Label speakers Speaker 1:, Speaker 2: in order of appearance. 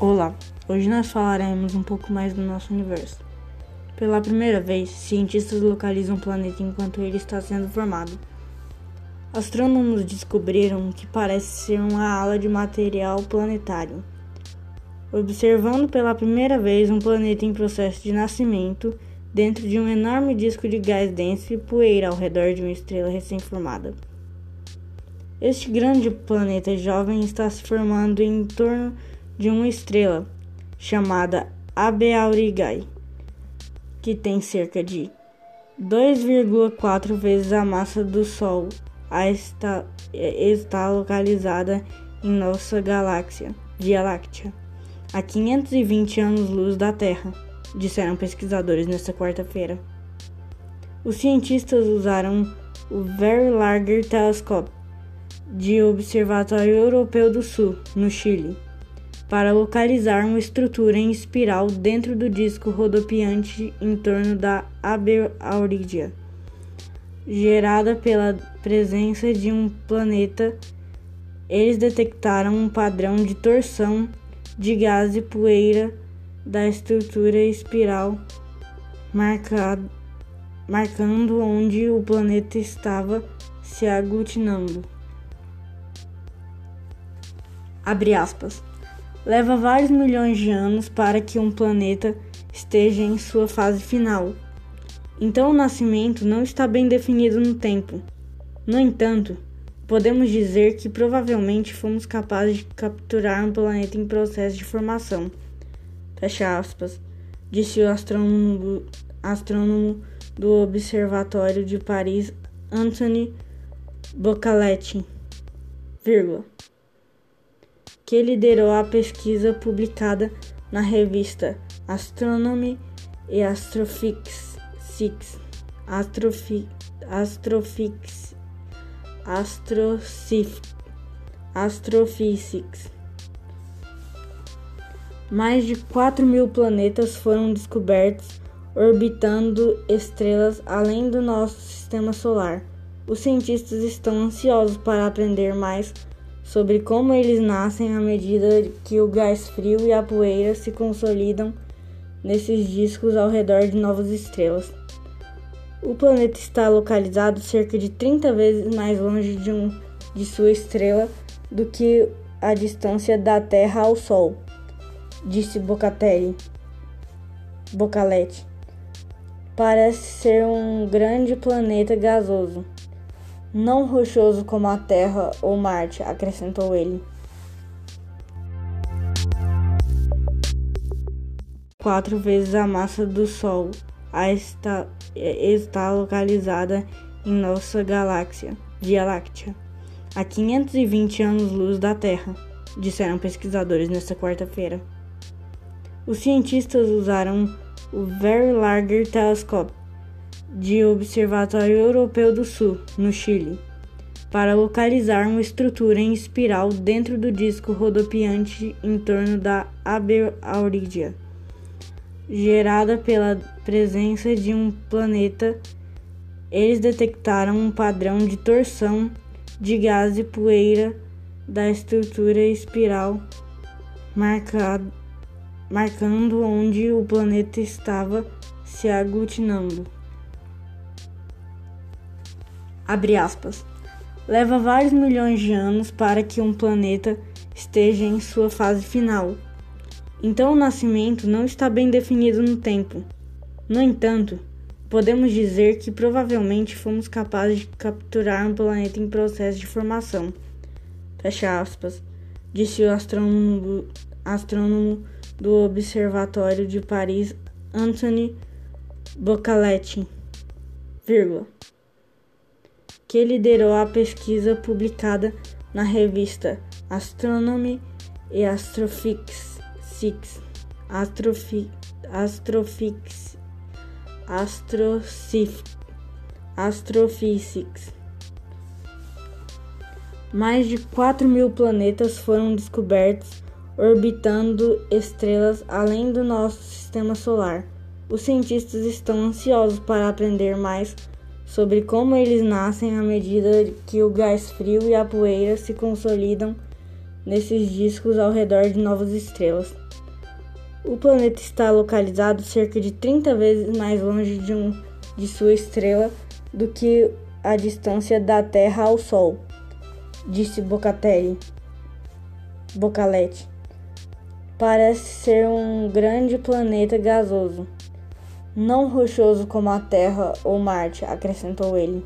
Speaker 1: Olá, hoje nós falaremos um pouco mais do nosso universo. Pela primeira vez, cientistas localizam o planeta enquanto ele está sendo formado. Astrônomos descobriram que parece ser uma ala de material planetário. Observando pela primeira vez um planeta em processo de nascimento dentro de um enorme disco de gás denso e poeira ao redor de uma estrela recém-formada. Este grande planeta jovem está se formando em torno de uma estrela chamada AB Aurigae, que tem cerca de 2,4 vezes a massa do Sol. Está, está localizada em nossa galáxia, Via Láctea, a 520 anos-luz da Terra, disseram pesquisadores nesta quarta-feira. Os cientistas usaram o Very Larger Telescope de Observatório Europeu do Sul, no Chile, para localizar uma estrutura em espiral dentro do disco rodopiante em torno da AB Auriga, gerada pela presença de um planeta. Eles detectaram um padrão de torção de gás e poeira da estrutura espiral, marcado, marcando onde o planeta estava se aglutinando abre aspas, leva vários milhões de anos para que um planeta esteja em sua fase final. Então o nascimento não está bem definido no tempo. No entanto, podemos dizer que provavelmente fomos capazes de capturar um planeta em processo de formação. Fecha aspas, disse o astrônomo, astrônomo do Observatório de Paris, Anthony Bocaletti, vírgula que liderou a pesquisa publicada na revista Astronomy e Astrophysics. Astrophy, Astrophysics. Astrophysics. Mais de 4 mil planetas foram descobertos orbitando estrelas além do nosso sistema solar. Os cientistas estão ansiosos para aprender mais sobre como eles nascem à medida que o gás frio e a poeira se consolidam nesses discos ao redor de novas estrelas. O planeta está localizado cerca de 30 vezes mais longe de, um, de sua estrela do que a distância da Terra ao Sol, disse Bocatelli. Bocaletti. Parece ser um grande planeta gasoso não rochoso como a Terra ou Marte, acrescentou ele. Quatro vezes a massa do Sol. A está, está localizada em nossa galáxia, Via Láctea, a 520 anos-luz da Terra, disseram pesquisadores nesta quarta-feira. Os cientistas usaram o Very Larger Telescope de Observatório Europeu do Sul, no Chile, para localizar uma estrutura em espiral dentro do disco rodopiante em torno da AB Auriga, gerada pela presença de um planeta. Eles detectaram um padrão de torção de gás e poeira da estrutura espiral, marcado, marcando onde o planeta estava se aglutinando aspas, leva vários milhões de anos para que um planeta esteja em sua fase final. Então o nascimento não está bem definido no tempo. No entanto, podemos dizer que provavelmente fomos capazes de capturar um planeta em processo de formação. Fecha aspas, disse o astrônomo, astrônomo do Observatório de Paris, Anthony Bocaletti, que liderou a pesquisa publicada na revista Astronomy e Astrophysics. Astrophy, Astrophysics. Astrophysics. Mais de 4 mil planetas foram descobertos orbitando estrelas além do nosso sistema solar. Os cientistas estão ansiosos para aprender mais sobre como eles nascem à medida que o gás frio e a poeira se consolidam nesses discos ao redor de novas estrelas. O planeta está localizado cerca de 30 vezes mais longe de, um, de sua estrela do que a distância da Terra ao Sol, disse Bocatelli. Bocalete. Parece ser um grande planeta gasoso, não rochoso como a Terra ou Marte, acrescentou ele.